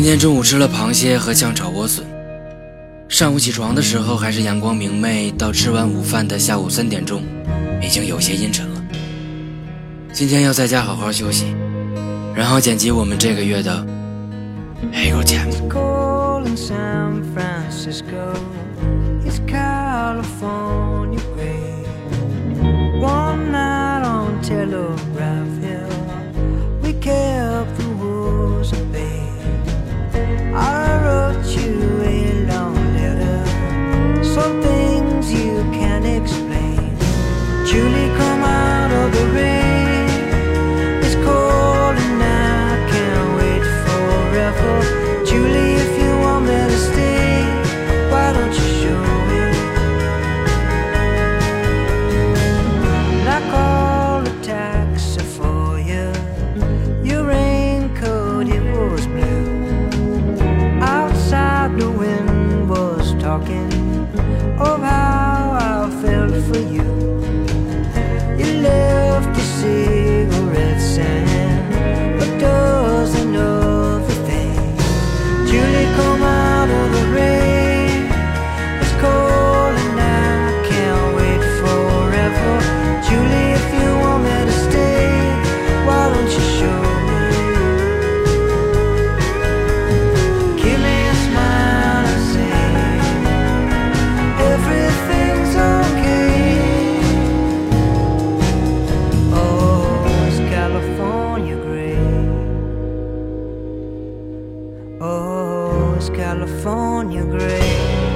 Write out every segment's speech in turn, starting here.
今天中午吃了螃蟹和酱炒莴笋，上午起床的时候还是阳光明媚，到吃完午饭的下午三点钟，已经有些阴沉了。今天要在家好好休息，然后剪辑我们这个月的《》。ahyourgiving Oh, it's California great?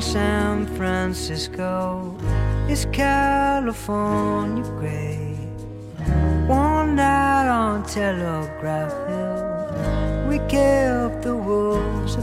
San Francisco. It's California gray. One night on Telegraph Hill, we kept the wolves.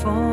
for